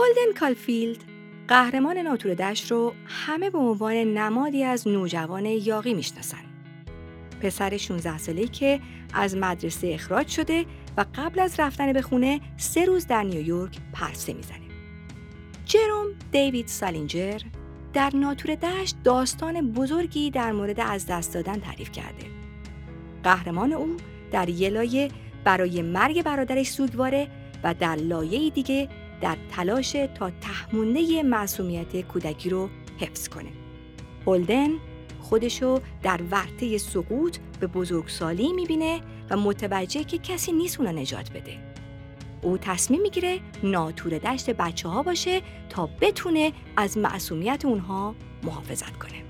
هولدن کالفیلد قهرمان ناتور دشت رو همه به عنوان نمادی از نوجوان یاقی می‌شناسن. پسر 16 ساله‌ای که از مدرسه اخراج شده و قبل از رفتن به خونه سه روز در نیویورک پرسه می‌زنه. جروم دیوید سالینجر در ناتور دشت داستان بزرگی در مورد از دست دادن تعریف کرده. قهرمان او در یه لایه برای مرگ برادرش سوگواره و در لایه دیگه در تلاش تا تحمونه معصومیت کودکی رو حفظ کنه. هولدن خودشو در ورطه سقوط به بزرگسالی می‌بینه و متوجه که کسی نیست اونو نجات بده. او تصمیم می‌گیره ناتور دشت بچه ها باشه تا بتونه از معصومیت اونها محافظت کنه.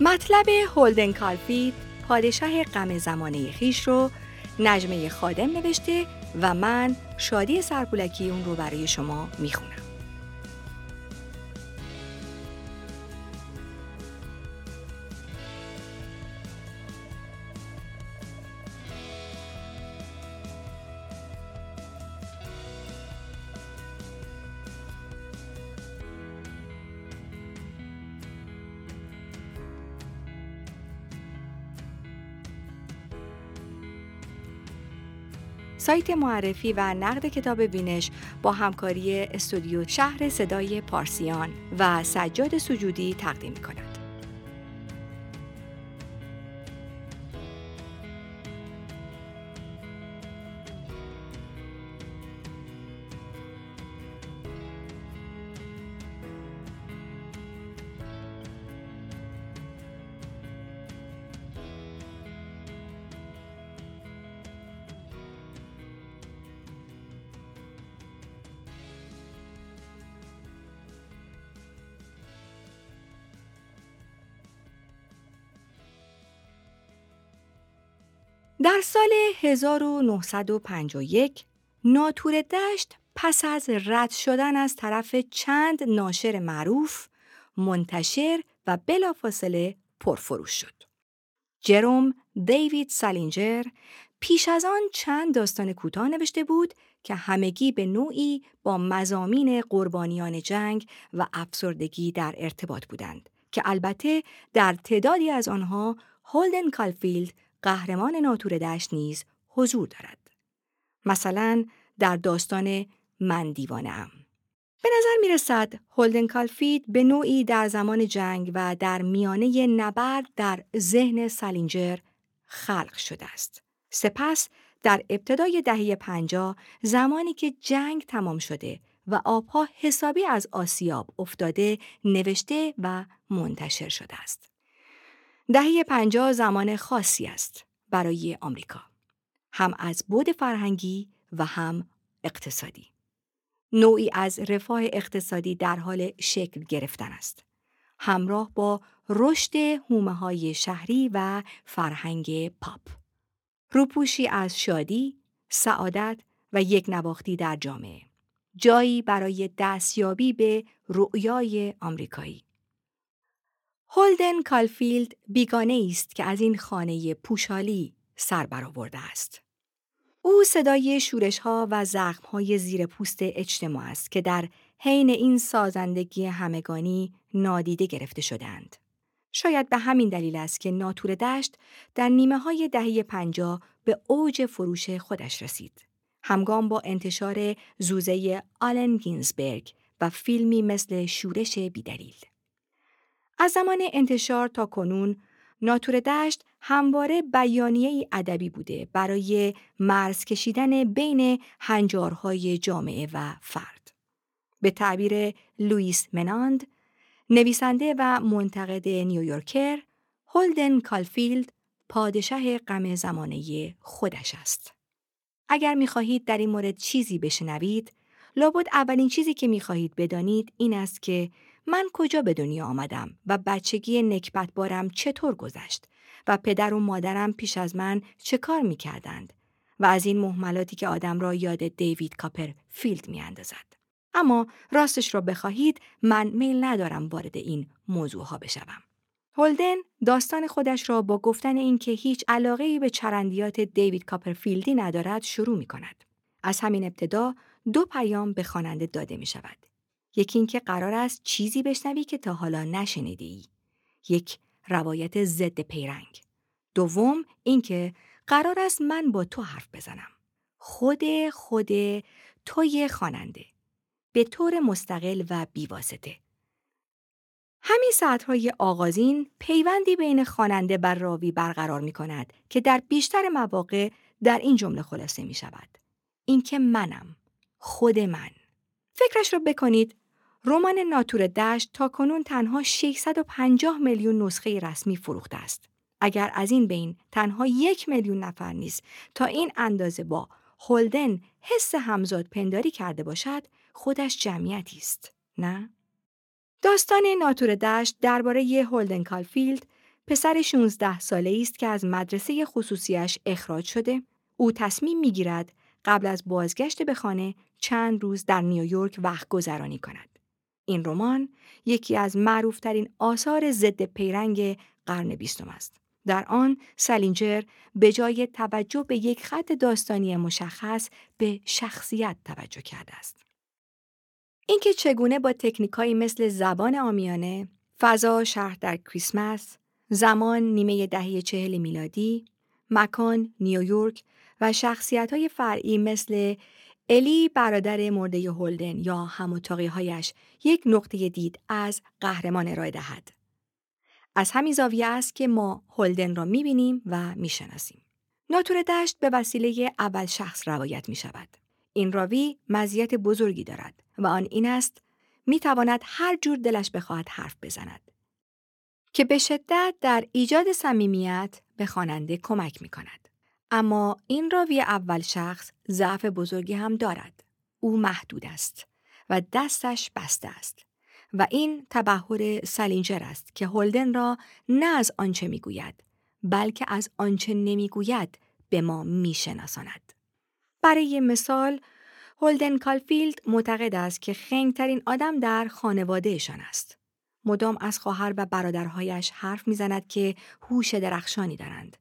مطلب هولدن کالفید پادشاه غم زمانه خیش رو نجمه خادم نوشته و من شادی سرپولکی اون رو برای شما می‌خونم. سایت معرفی و نقد کتاب بینش با همکاری استودیو شهر صدای پارسیان و سجاد سجودی تقدیم کند. در سال 1951 ناتور دشت پس از رد شدن از طرف چند ناشر معروف منتشر و بلافاصله پرفروش شد. جروم دیوید سالینجر پیش از آن چند داستان کوتاه نوشته بود که همگی به نوعی با مزامین قربانیان جنگ و افسردگی در ارتباط بودند که البته در تعدادی از آنها هولدن کالفیلد قهرمان ناتور دشت نیز حضور دارد. مثلا در داستان من دیوانه به نظر می رسد هولدن کالفید به نوعی در زمان جنگ و در میانه نبرد در ذهن سالینجر خلق شده است. سپس در ابتدای دهه پنجاه زمانی که جنگ تمام شده و آبها حسابی از آسیاب افتاده نوشته و منتشر شده است. دهه پنجاه زمان خاصی است برای آمریکا. هم از بود فرهنگی و هم اقتصادی. نوعی از رفاه اقتصادی در حال شکل گرفتن است. همراه با رشد هومه های شهری و فرهنگ پاپ. روپوشی از شادی، سعادت و یک نواختی در جامعه. جایی برای دستیابی به رؤیای آمریکایی. هولدن کالفیلد بیگانه است که از این خانه پوشالی سر برآورده است. او صدای شورش ها و زخم های زیر پوست اجتماع است که در حین این سازندگی همگانی نادیده گرفته شدند. شاید به همین دلیل است که ناتور دشت در نیمه های دهه پنجاه به اوج فروش خودش رسید. همگام با انتشار زوزه آلن گینزبرگ و فیلمی مثل شورش بی‌دلیل. از زمان انتشار تا کنون ناتور دشت همواره بیانیه ادبی بوده برای مرز کشیدن بین هنجارهای جامعه و فرد. به تعبیر لوئیس مناند، نویسنده و منتقد نیویورکر، هولدن کالفیلد پادشاه غم زمانه خودش است. اگر می‌خواهید در این مورد چیزی بشنوید، لابد اولین چیزی که می‌خواهید بدانید این است که من کجا به دنیا آمدم و بچگی نکبت بارم چطور گذشت و پدر و مادرم پیش از من چه کار می کردند و از این محملاتی که آدم را یاد دیوید کاپر فیلد می اندازد. اما راستش را بخواهید من میل ندارم وارد این موضوع ها بشوم. هولدن داستان خودش را با گفتن اینکه هیچ علاقه به چرندیات دیوید کاپرفیلدی ندارد شروع می کند. از همین ابتدا دو پیام به خواننده داده می شود. یکی اینکه قرار است چیزی بشنوی که تا حالا نشنیده ای. یک روایت ضد پیرنگ. دوم اینکه قرار است من با تو حرف بزنم. خود خود توی خواننده به طور مستقل و بیواسطه. همین ساعتهای آغازین پیوندی بین خواننده و راوی برقرار می کند که در بیشتر مواقع در این جمله خلاصه می شود. اینکه منم، خود من. فکرش را بکنید رمان ناتور دشت تا کنون تنها 650 میلیون نسخه رسمی فروخته است. اگر از این بین تنها یک میلیون نفر نیز تا این اندازه با هولدن حس همزاد پنداری کرده باشد خودش جمعیتی است نه؟ داستان ناتور دشت درباره هولدن کالفیلد پسر 16 ساله است که از مدرسه خصوصیش اخراج شده. او تصمیم می‌گیرد قبل از بازگشت به خانه چند روز در نیویورک وقت گذرانی کند. این رمان یکی از معروفترین آثار ضد پیرنگ قرن بیستم است در آن سالینجر به جای توجه به یک خط داستانی مشخص به شخصیت توجه کرده است. اینکه چگونه با تکنیکایی مثل زبان آمیانه، فضا شهر در کریسمس، زمان نیمه دهه چهل میلادی، مکان نیویورک و شخصیت های فرعی مثل الی برادر مرده هولدن یا هموتاقی هایش یک نقطه دید از قهرمان ارائه دهد. از همین زاویه است که ما هولدن را می‌بینیم و می‌شناسیم. ناتور دشت به وسیله اول شخص روایت می شود. این راوی مزیت بزرگی دارد و آن این است می تواند هر جور دلش بخواهد حرف بزند که به شدت در ایجاد صمیمیت به خواننده کمک می کند. اما این راوی اول شخص ضعف بزرگی هم دارد. او محدود است و دستش بسته است. و این تبهر سالینجر است که هولدن را نه از آنچه می‌گوید بلکه از آنچه نمی‌گوید به ما میشناساند. برای مثال هولدن کالفیلد معتقد است که خنگترین آدم در خانوادهشان است. مدام از خواهر و برادرهایش حرف می‌زند که هوش درخشانی دارند.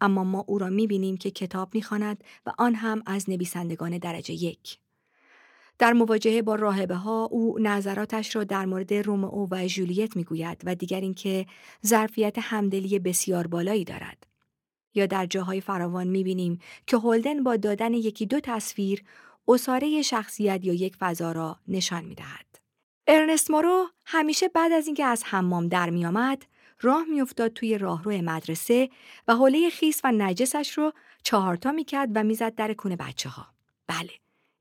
اما ما او را می‌بینیم که کتاب می‌خواند و آن هم از نویسندگان درجه یک. در مواجهه با راهبه ها او نظراتش را در مورد رومئو و جولیت می‌گوید و دیگر اینکه ظرفیت همدلی بسیار بالایی دارد. یا در جاهای فراوان می‌بینیم که هولدن با دادن یکی دو تصویر اصاره شخصیت یا یک فضا را نشان می‌دهد. ارنست مورو همیشه بعد از اینکه از حمام در میآمد راه میافتاد توی راهرو مدرسه و حوله خیس و نجسش رو چهارتا می‌کرد و می‌زد در کونه بچه ها. بله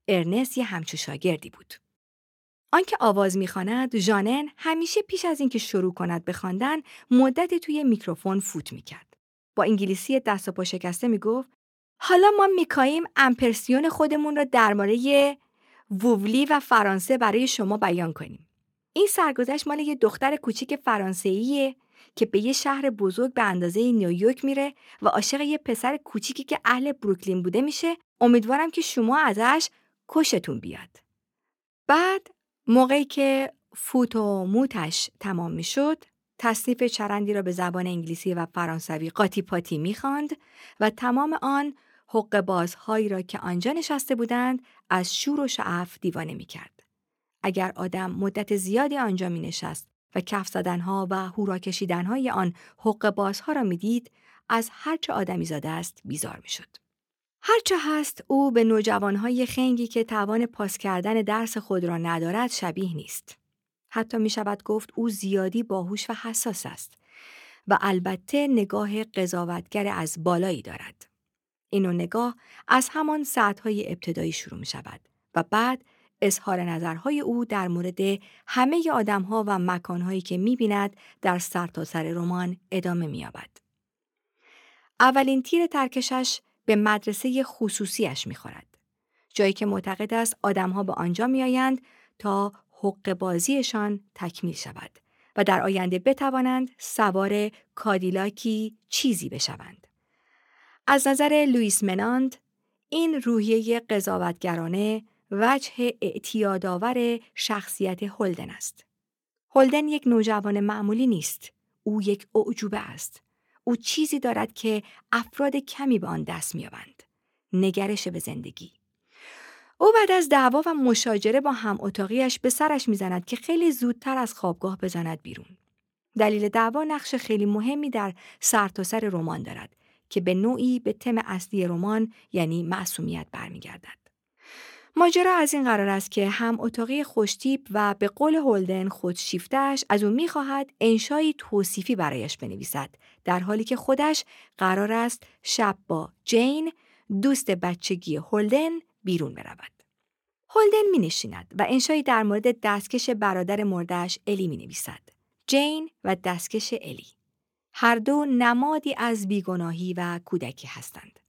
ارنست یه همچو شاگردی بود. آنکه آواز می‌خواند ژانن همیشه پیش از اینکه شروع کند به خواندن مدت توی میکروفون فوت می‌کرد. با انگلیسی دست و پا شکسته می‌گفت حالا ما میکاییم امپرسیون خودمون را درباره وولی و فرانسه برای شما بیان کنیم. این سرگذشت مال یه دختر کوچیک فرانسویه که به یه شهر بزرگ به اندازه نیویورک میره و عاشق یه پسر کوچیکی که اهل بروکلین بوده میشه امیدوارم که شما ازش کشتون بیاد. بعد موقعی که فوت و موتش تمام می شد، تصنیف چرندی را به زبان انگلیسی و فرانسوی قاطی پاتی می و تمام آن حق بازهایی را که آنجا نشسته بودند از شور و شعف دیوانه می کرد. اگر آدم مدت زیادی آنجا می نشست و کف زدنها و هورا کشیدنهای آن حق بازها را می دید، از هرچه آدمی زاده است بیزار می شد. هرچه هست او به نوجوانهای خنگی که توان پاس کردن درس خود را ندارد شبیه نیست. حتی می شود گفت او زیادی باهوش و حساس است و البته نگاه قضاوتگر از بالایی دارد. این نگاه از همان ساعتهای ابتدایی شروع می شود و بعد اظهار نظرهای او در مورد همه آدمها و مکانهایی که می بیند در سرتاسر سر رمان ادامه می یابد. اولین تیر ترکشش به مدرسه خصوصیش می‌خورد. جایی که معتقد است آدمها به آنجا میآیند تا حق بازیشان تکمیل شود و در آینده بتوانند سوار کادیلاکی چیزی بشوند. از نظر لوئیس مناند این روحیه قضاوتگرانه وجه اعتیادآور شخصیت هولدن است. هولدن یک نوجوان معمولی نیست. او یک اعجوبه است. او چیزی دارد که افراد کمی به آن دست میابند. نگرش به زندگی. او بعد از دعوا و مشاجره با هم اتاقیش به سرش می‌زند که خیلی زودتر از خوابگاه بزند بیرون. دلیل دعوا نقش خیلی مهمی در سرتاسر سر رمان دارد که به نوعی به تم اصلی رمان یعنی معصومیت برمیگردد. ماجرا از این قرار است که هم اتاقی خوشتیپ و به قول هولدن خودشیفتش از او می‌خواهد انشایی توصیفی برایش بنویسد در حالی که خودش قرار است شب با جین دوست بچگی هولدن بیرون برود. هولدن می نشیند و انشایی در مورد دستکش برادر مردش الی می نویسد. جین و دستکش الی. هر دو نمادی از بیگناهی و کودکی هستند.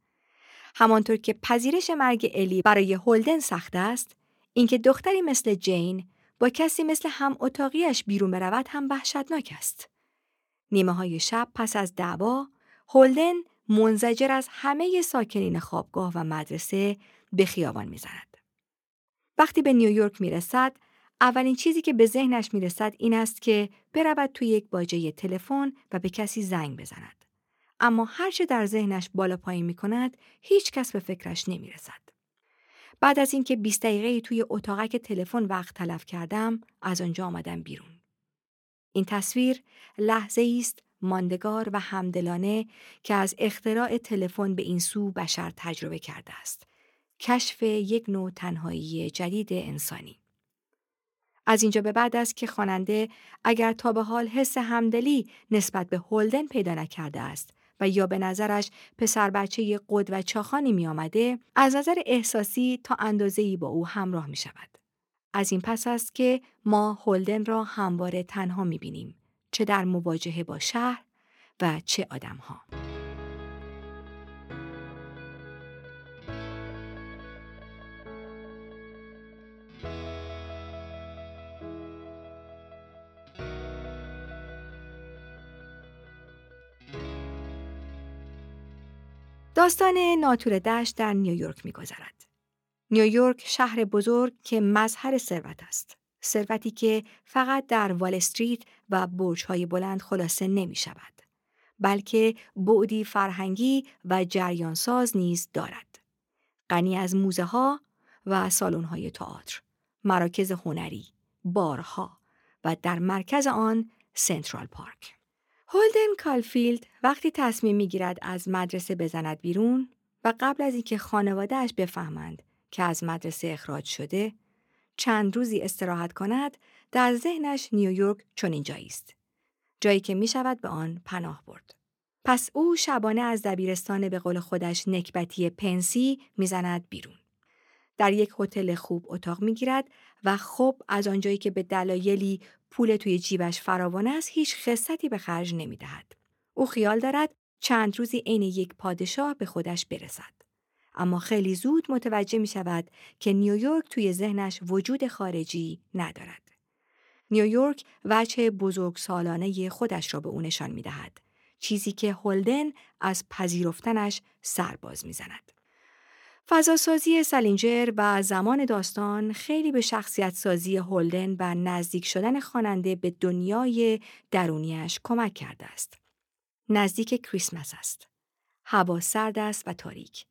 همانطور که پذیرش مرگ الی برای هولدن سخت است، اینکه دختری مثل جین با کسی مثل هم اتاقیش بیرون برود هم وحشتناک است. نیمه های شب پس از دعوا، هولدن منزجر از همه ساکنین خوابگاه و مدرسه به خیابان می‌زند. وقتی به نیویورک می‌رسد، اولین چیزی که به ذهنش می‌رسد این است که برود توی یک باجه تلفن و به کسی زنگ بزند. اما هرچه در ذهنش بالا پایین می کند، هیچ کس به فکرش نمی رسد. بعد از اینکه 20 دقیقه توی اتاقک تلفن وقت تلف کردم، از آنجا آمدم بیرون. این تصویر لحظه است ماندگار و همدلانه که از اختراع تلفن به این سو بشر تجربه کرده است. کشف یک نوع تنهایی جدید انسانی. از اینجا به بعد است که خواننده اگر تا به حال حس همدلی نسبت به هولدن پیدا نکرده است و یا به نظرش پسر بچه قد و چاخانی می آمده، از نظر احساسی تا ای با او همراه می شود. از این پس است که ما هولدن را همواره تنها می بینیم، چه در مواجهه با شهر و چه آدم داستان ناتور دشت در نیویورک میگذرد. نیویورک شهر بزرگ که مظهر ثروت است. ثروتی که فقط در وال استریت و برج‌های بلند خلاصه نمی شود. بلکه بعدی فرهنگی و جریانساز نیز دارد. غنی از موزه ها و سالن های تئاتر، مراکز هنری، بارها و در مرکز آن سنترال پارک. هولدن کالفیلد وقتی تصمیم می‌گیرد از مدرسه بزند بیرون و قبل از اینکه خانوادهش بفهمند که از مدرسه اخراج شده چند روزی استراحت کند در ذهنش نیویورک چنین جایی است. جایی که می شود به آن پناه برد. پس او شبانه از دبیرستان به قول خودش نکبتی پنسی می‌زند بیرون. در یک هتل خوب اتاق می‌گیرد و خب از آنجایی که به دلایلی پول توی جیبش فراوان است هیچ خصتی به خرج نمی دهد. او خیال دارد چند روزی عین یک پادشاه به خودش برسد. اما خیلی زود متوجه می شود که نیویورک توی ذهنش وجود خارجی ندارد. نیویورک وجه بزرگ سالانه خودش را به او نشان می دهد. چیزی که هولدن از پذیرفتنش سرباز می زند. فضاسازی سالینجر و زمان داستان خیلی به شخصیت سازی هولدن و نزدیک شدن خواننده به دنیای درونیش کمک کرده است. نزدیک کریسمس است. هوا سرد است و تاریک.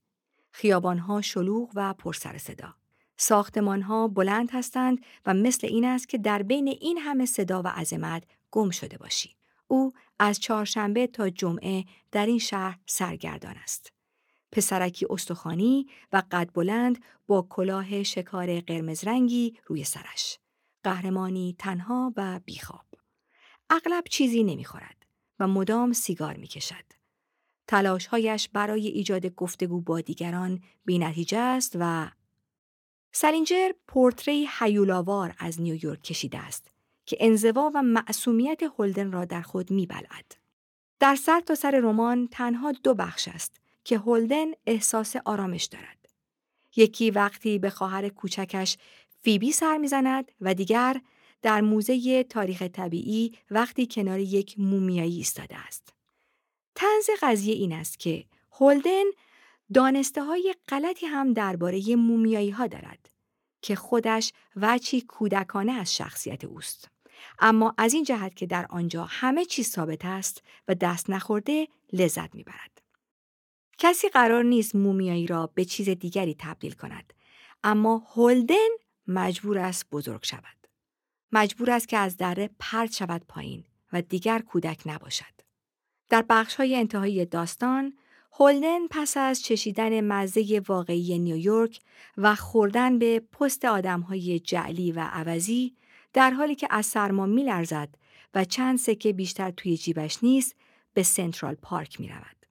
خیابانها شلوغ و پرسر صدا. ساختمانها بلند هستند و مثل این است که در بین این همه صدا و عظمت گم شده باشی. او از چهارشنبه تا جمعه در این شهر سرگردان است. پسرکی استخوانی و قد بلند با کلاه شکار قرمز رنگی روی سرش. قهرمانی تنها و بیخواب. اغلب چیزی نمی‌خورد و مدام سیگار می‌کشد. تلاشهایش برای ایجاد گفتگو با دیگران بینتیجه است و سلینجر پورتری حیولاوار از نیویورک کشیده است که انزوا و معصومیت هولدن را در خود میبلعد. در سر تا سر رمان تنها دو بخش است که هولدن احساس آرامش دارد. یکی وقتی به خواهر کوچکش فیبی سر می‌زند و دیگر در موزه تاریخ طبیعی وقتی کنار یک مومیایی ایستاده است. تنز قضیه این است که هولدن دانسته های غلطی هم درباره مومیایی ها دارد که خودش وچی کودکانه از شخصیت اوست. اما از این جهت که در آنجا همه چیز ثابت است و دست نخورده لذت می‌برد. کسی قرار نیست مومیایی را به چیز دیگری تبدیل کند. اما هولدن مجبور است بزرگ شود. مجبور است که از دره پرد شود پایین و دیگر کودک نباشد. در بخش های انتهایی داستان هولدن پس از چشیدن مزه واقعی نیویورک و خوردن به پست های جعلی و عوضی در حالی که از سرما میلرزد و چند سکه بیشتر توی جیبش نیست به سنترال پارک می رود.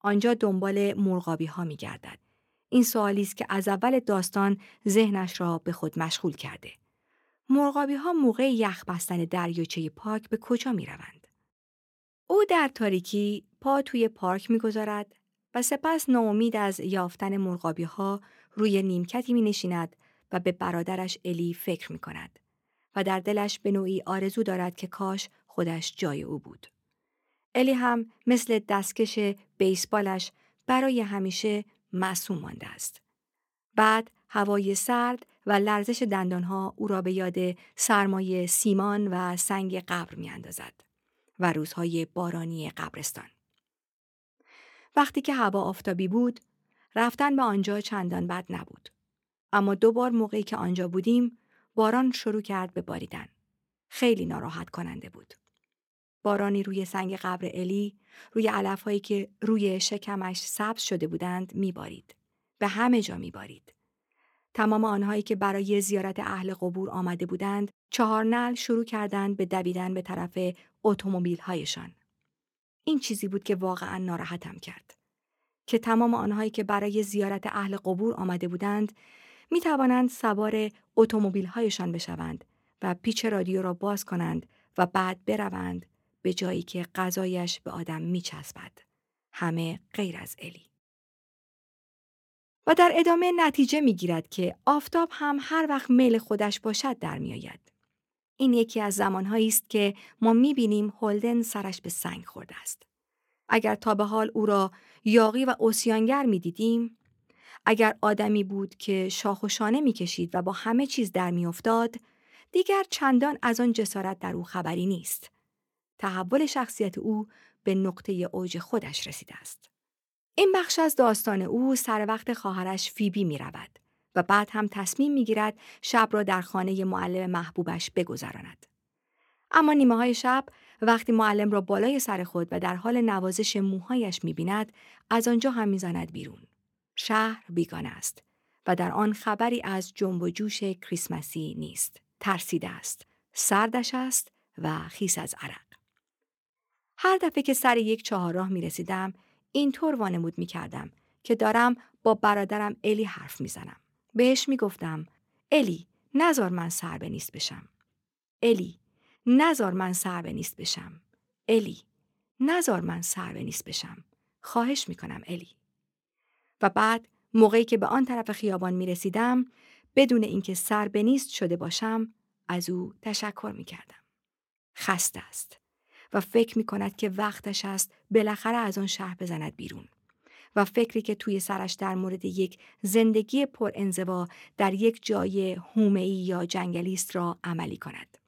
آنجا دنبال مرغابی ها می گردد. این سوالی است که از اول داستان ذهنش را به خود مشغول کرده. مرغابی ها موقع یخ بستن دریاچه پارک به کجا می روند؟ او در تاریکی پا توی پارک می‌گذارد و سپس ناامید از یافتن مرغابی ها روی نیمکتی می نشیند و به برادرش الی فکر می کند و در دلش به نوعی آرزو دارد که کاش خودش جای او بود. الی هم مثل دستکش بیسبالش برای همیشه معصوم مانده است. بعد هوای سرد و لرزش دندانها او را به یاد سرمایه سیمان و سنگ قبر می اندازد و روزهای بارانی قبرستان. وقتی که هوا آفتابی بود، رفتن به آنجا چندان بد نبود. اما دو بار موقعی که آنجا بودیم، باران شروع کرد به باریدن. خیلی ناراحت کننده بود. بارانی روی سنگ قبر الی، روی علفهایی که روی شکمش سبز شده بودند میبارید. به همه جا میبارید. تمام آنهایی که برای زیارت اهل قبور آمده بودند، چهار نل شروع کردند به دویدن به طرف اتومبیل‌هایشان. این چیزی بود که واقعا ناراحتم کرد. که تمام آنهایی که برای زیارت اهل قبور آمده بودند می توانند سوار اتومبیل‌هایشان بشوند و پیچ رادیو را باز کنند و بعد بروند به جایی که غذایش به آدم می چسبد. همه غیر از الی. و در ادامه نتیجه می گیرد که آفتاب هم هر وقت میل خودش باشد در می آید. این یکی از زمانهایی است که ما می بینیم هولدن سرش به سنگ خورده است. اگر تا به حال او را یاقی و اوسیانگر می دیدیم، اگر آدمی بود که شاخ و شانه می کشید و با همه چیز در می افتاد، دیگر چندان از آن جسارت در او خبری نیست. تحول شخصیت او به نقطه اوج خودش رسیده است. این بخش از داستان او سر وقت خواهرش فیبی می رود و بعد هم تصمیم می گیرد شب را در خانه معلم محبوبش بگذراند. اما نیمه های شب وقتی معلم را بالای سر خود و در حال نوازش موهایش می بیند از آنجا هم می‌زند بیرون. شهر بیگانه است و در آن خبری از جنب و جوش کریسمسی نیست. ترسیده است. سردش است و خیس از عرق. هر دفعه که سر یک چهارراه می رسیدم اینطور وانمود می کردم که دارم با برادرم الی حرف می زنم. بهش می گفتم الی نزار من سر به نیست بشم. الی نزار من سر به نیست بشم. الی نزار من سر به نیست بشم. خواهش می کنم الی. و بعد موقعی که به آن طرف خیابان می رسیدم بدون اینکه سر به نیست شده باشم از او تشکر می کردم. خسته است و فکر می کند که وقتش است بالاخره از آن شهر بزند بیرون. و فکری که توی سرش در مورد یک زندگی پر انزوا در یک جای هومه‌ای یا جنگلی است را عملی کند.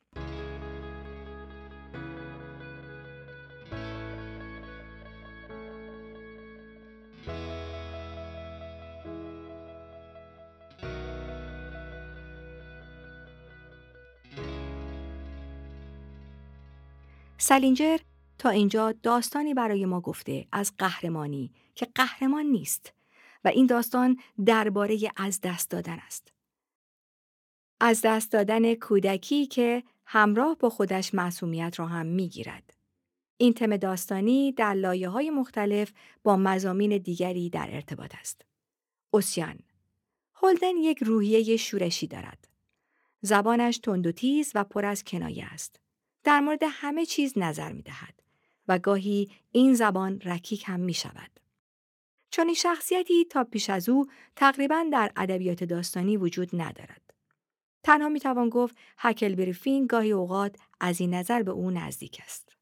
سلینجر تا اینجا داستانی برای ما گفته از قهرمانی که قهرمان نیست و این داستان درباره از دست دادن است. از دست دادن کودکی که همراه با خودش معصومیت را هم می‌گیرد. این تم داستانی در لایه های مختلف با مزامین دیگری در ارتباط است. اوسیان هولدن یک روحیه شورشی دارد. زبانش تند و تیز و پر از کنایه است. در مورد همه چیز نظر می دهد و گاهی این زبان رکیک هم می شود. چون این شخصیتی تا پیش از او تقریبا در ادبیات داستانی وجود ندارد. تنها می توان گفت هکل بریفین گاهی اوقات از این نظر به او نزدیک است.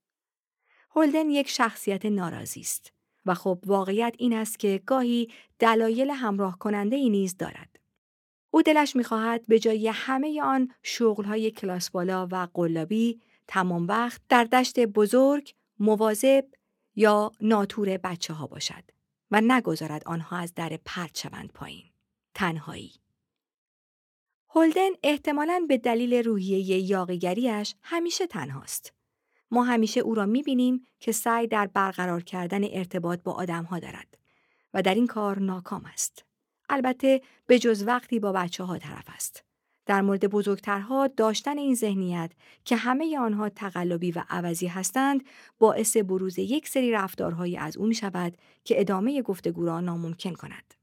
هولدن یک شخصیت ناراضی است و خب واقعیت این است که گاهی دلایل همراه کننده ای نیز دارد. او دلش می‌خواهد به جای همه آن شغلهای کلاس بالا و قلابی تمام وقت در دشت بزرگ مواظب یا ناتور بچه ها باشد و نگذارد آنها از در پرت شوند پایین. تنهایی. هولدن احتمالاً به دلیل روحیه یاقیگریش همیشه تنهاست. ما همیشه او را می‌بینیم که سعی در برقرار کردن ارتباط با آدمها دارد و در این کار ناکام است. البته به جز وقتی با بچه ها طرف است. در مورد بزرگترها داشتن این ذهنیت که همه آنها تقلبی و عوضی هستند باعث بروز یک سری رفتارهایی از او می شود که ادامه گفتگو را ناممکن کند.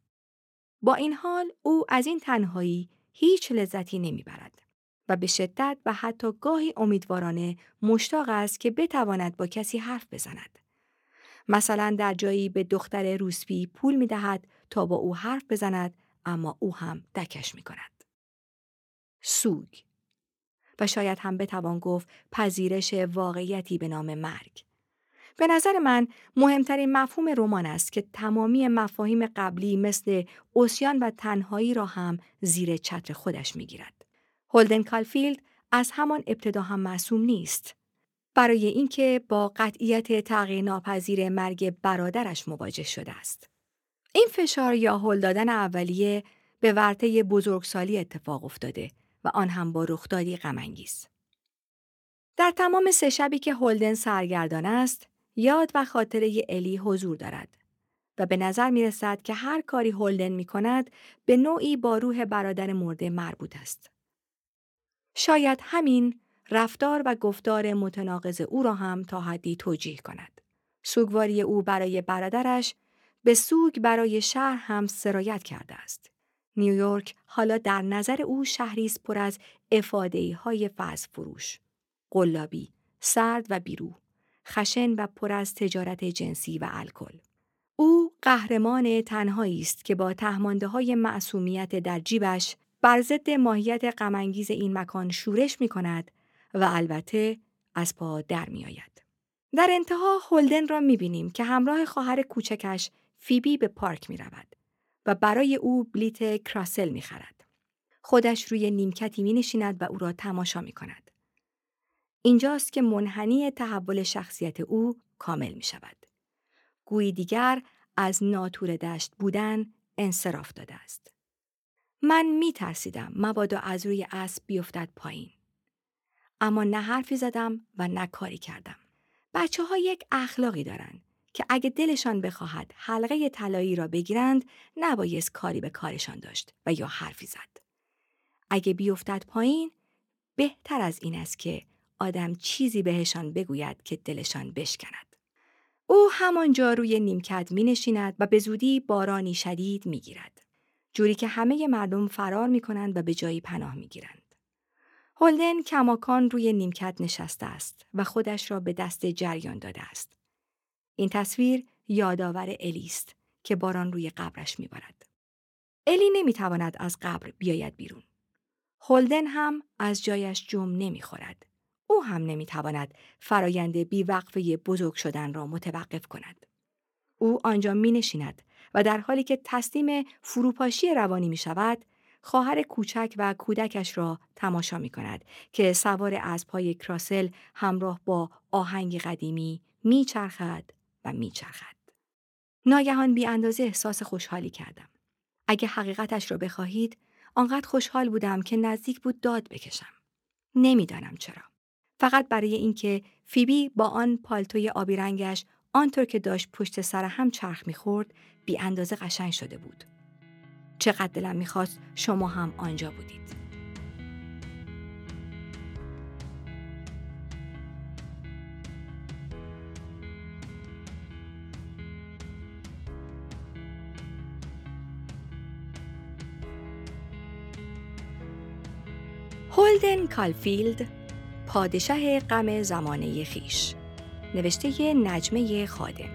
با این حال او از این تنهایی هیچ لذتی نمی‌برد و به شدت و حتی گاهی امیدوارانه مشتاق است که بتواند با کسی حرف بزند. مثلا در جایی به دختر روسپی پول می دهد تا با او حرف بزند اما او هم دکش می کند. سوگ و شاید هم بتوان گفت پذیرش واقعیتی به نام مرگ. به نظر من مهمترین مفهوم رمان است که تمامی مفاهیم قبلی مثل اوسیان و تنهایی را هم زیر چتر خودش می‌گیرد. هولدن کالفیلد از همان ابتدا هم معصوم نیست. برای اینکه با قطعیت تغییر ناپذیر مرگ برادرش مواجه شده است. این فشار یا هل دادن اولیه به ورطه بزرگسالی اتفاق افتاده و آن هم با رخدادی غمانگیز. در تمام سه شبی که هولدن سرگردان است، یاد و خاطره الی حضور دارد و به نظر می رسد که هر کاری هولدن می کند به نوعی با روح برادر مرده مربوط است. شاید همین رفتار و گفتار متناقض او را هم تا حدی توجیه کند. سوگواری او برای برادرش به سوگ برای شهر هم سرایت کرده است. نیویورک حالا در نظر او شهری است پر از افادهی های فاز فروش، قلابی، سرد و بیرو، خشن و پر از تجارت جنسی و الکل. او قهرمان تنهایی است که با تهمانده های معصومیت در جیبش بر ضد ماهیت غمانگیز این مکان شورش می کند و البته از پا در می آید. در انتها هولدن را می بینیم که همراه خواهر کوچکش فیبی به پارک می رود و برای او بلیت کراسل می خرد. خودش روی نیمکتی می نشیند و او را تماشا می کند. اینجاست که منحنی تحول شخصیت او کامل می شود. گویی دیگر از ناتور دشت بودن انصراف داده است. من می ترسیدم مبادا از روی اسب بیفتد پایین. اما نه حرفی زدم و نه کاری کردم. بچه ها یک اخلاقی دارند که اگه دلشان بخواهد حلقه طلایی را بگیرند نبایست کاری به کارشان داشت و یا حرفی زد. اگه بیفتد پایین بهتر از این است که آدم چیزی بهشان بگوید که دلشان بشکند. او همانجا روی نیمکت می نشیند و به زودی بارانی شدید می گیرد. جوری که همه مردم فرار می کنند و به جایی پناه می گیرند. هولدن کماکان روی نیمکت نشسته است و خودش را به دست جریان داده است. این تصویر یادآور الیست که باران روی قبرش میبارد. الی نمی‌تواند از قبر بیاید بیرون. هولدن هم از جایش جم نمی‌خورد. او هم نمی‌تواند فرایند بیوقفه بزرگ شدن را متوقف کند. او آنجا می نشیند و در حالی که تسلیم فروپاشی روانی می شود، خواهر کوچک و کودکش را تماشا می کند که سوار از پای کراسل همراه با آهنگ قدیمی می چرخد و می چرخد. ناگهان بی اندازه احساس خوشحالی کردم. اگه حقیقتش را بخواهید، آنقدر خوشحال بودم که نزدیک بود داد بکشم. نمی‌دانم چرا. فقط برای اینکه فیبی با آن پالتوی آبی رنگش آنطور که داشت پشت سر هم چرخ می‌خورد بی اندازه قشنگ شده بود. چقدر دلم می‌خواست شما هم آنجا بودید. کالفیلد پادشه غم زمانه خویش. نوشته نجمه خادم.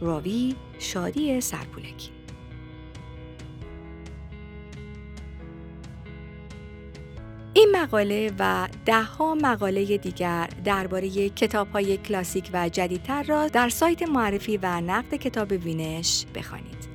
راوی شادی سرپولکی. این مقاله و دهها مقاله دیگر درباره کتاب های کلاسیک و جدیدتر را در سایت معرفی و نقد کتاب وینش بخوانید.